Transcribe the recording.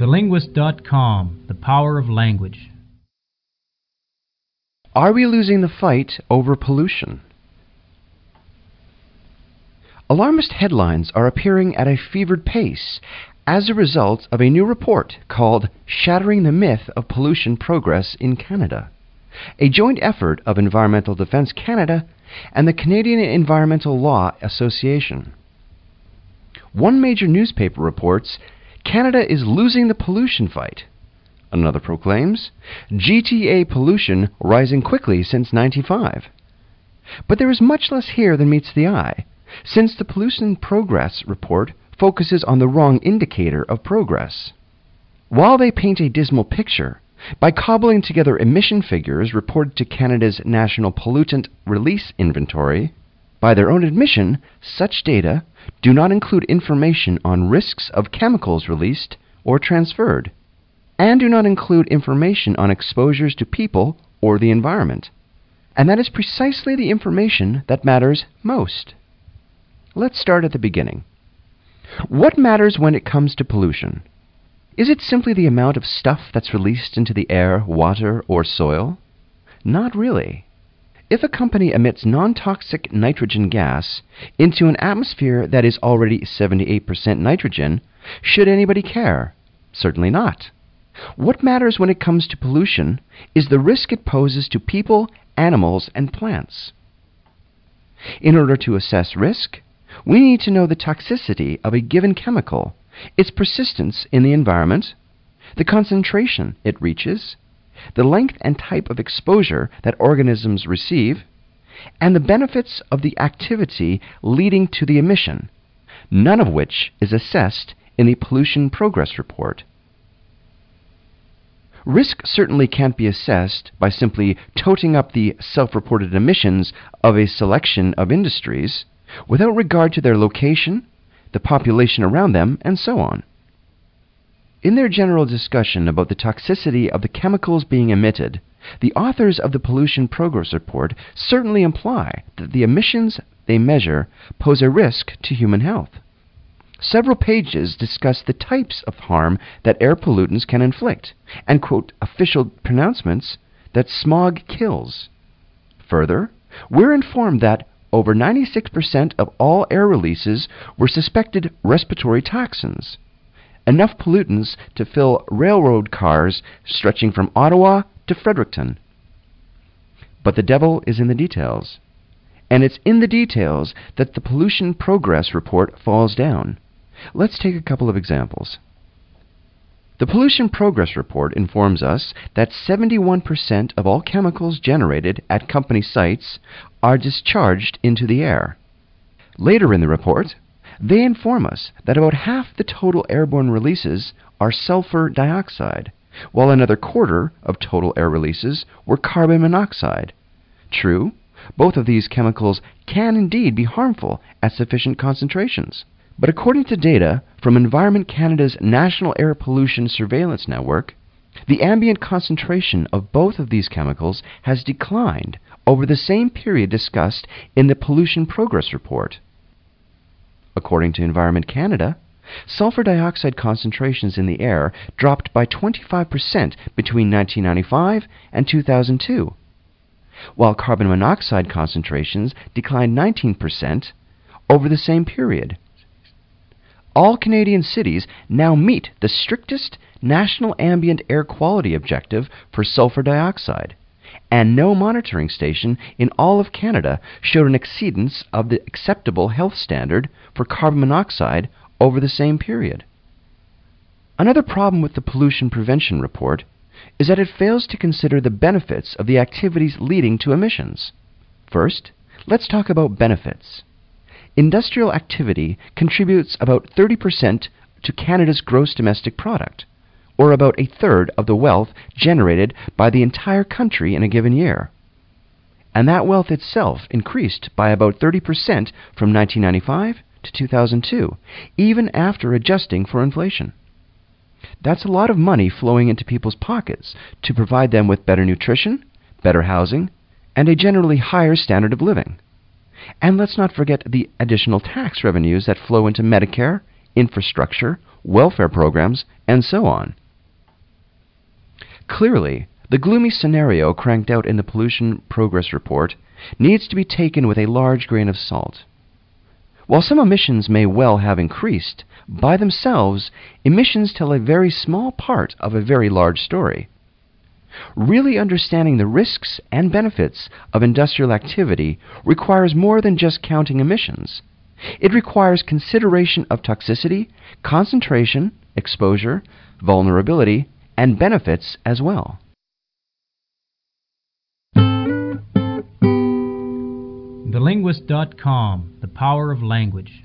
TheLinguist.com The Power of Language. Are we losing the fight over pollution? Alarmist headlines are appearing at a fevered pace as a result of a new report called Shattering the Myth of Pollution Progress in Canada, a joint effort of Environmental Defence Canada and the Canadian Environmental Law Association. One major newspaper reports Canada is losing the pollution fight. Another proclaims GTA pollution rising quickly since 95. But there is much less here than meets the eye, since the Pollution Progress Report focuses on the wrong indicator of progress. While they paint a dismal picture, by cobbling together emission figures reported to Canada's National Pollutant Release Inventory, by their own admission, such data do not include information on risks of chemicals released or transferred, and do not include information on exposures to people or the environment. And that is precisely the information that matters most. Let's start at the beginning. What matters when it comes to pollution? Is it simply the amount of stuff that's released into the air, water, or soil? Not really. If a company emits non toxic nitrogen gas into an atmosphere that is already 78% nitrogen, should anybody care? Certainly not. What matters when it comes to pollution is the risk it poses to people, animals, and plants. In order to assess risk, we need to know the toxicity of a given chemical, its persistence in the environment, the concentration it reaches, the length and type of exposure that organisms receive, and the benefits of the activity leading to the emission, none of which is assessed in the Pollution Progress Report. Risk certainly can't be assessed by simply toting up the self reported emissions of a selection of industries without regard to their location, the population around them, and so on. In their general discussion about the toxicity of the chemicals being emitted, the authors of the Pollution Progress Report certainly imply that the emissions they measure pose a risk to human health. Several pages discuss the types of harm that air pollutants can inflict and quote official pronouncements that smog kills. Further, we're informed that over 96% of all air releases were suspected respiratory toxins enough pollutants to fill railroad cars stretching from Ottawa to Fredericton. But the devil is in the details. And it's in the details that the Pollution Progress Report falls down. Let's take a couple of examples. The Pollution Progress Report informs us that 71% of all chemicals generated at company sites are discharged into the air. Later in the report, they inform us that about half the total airborne releases are sulfur dioxide, while another quarter of total air releases were carbon monoxide. True, both of these chemicals can indeed be harmful at sufficient concentrations. But according to data from Environment Canada's National Air Pollution Surveillance Network, the ambient concentration of both of these chemicals has declined over the same period discussed in the Pollution Progress Report. According to Environment Canada, sulfur dioxide concentrations in the air dropped by 25% between 1995 and 2002, while carbon monoxide concentrations declined 19% over the same period. All Canadian cities now meet the strictest national ambient air quality objective for sulfur dioxide and no monitoring station in all of Canada showed an exceedance of the acceptable health standard for carbon monoxide over the same period. Another problem with the pollution prevention report is that it fails to consider the benefits of the activities leading to emissions. First, let's talk about benefits. Industrial activity contributes about 30% to Canada's gross domestic product or about a third of the wealth generated by the entire country in a given year. And that wealth itself increased by about 30% from 1995 to 2002, even after adjusting for inflation. That's a lot of money flowing into people's pockets to provide them with better nutrition, better housing, and a generally higher standard of living. And let's not forget the additional tax revenues that flow into Medicare, infrastructure, welfare programs, and so on. Clearly, the gloomy scenario cranked out in the Pollution Progress Report needs to be taken with a large grain of salt. While some emissions may well have increased, by themselves, emissions tell a very small part of a very large story. Really understanding the risks and benefits of industrial activity requires more than just counting emissions. It requires consideration of toxicity, concentration, exposure, vulnerability, and benefits as well. TheLinguist.com The Power of Language.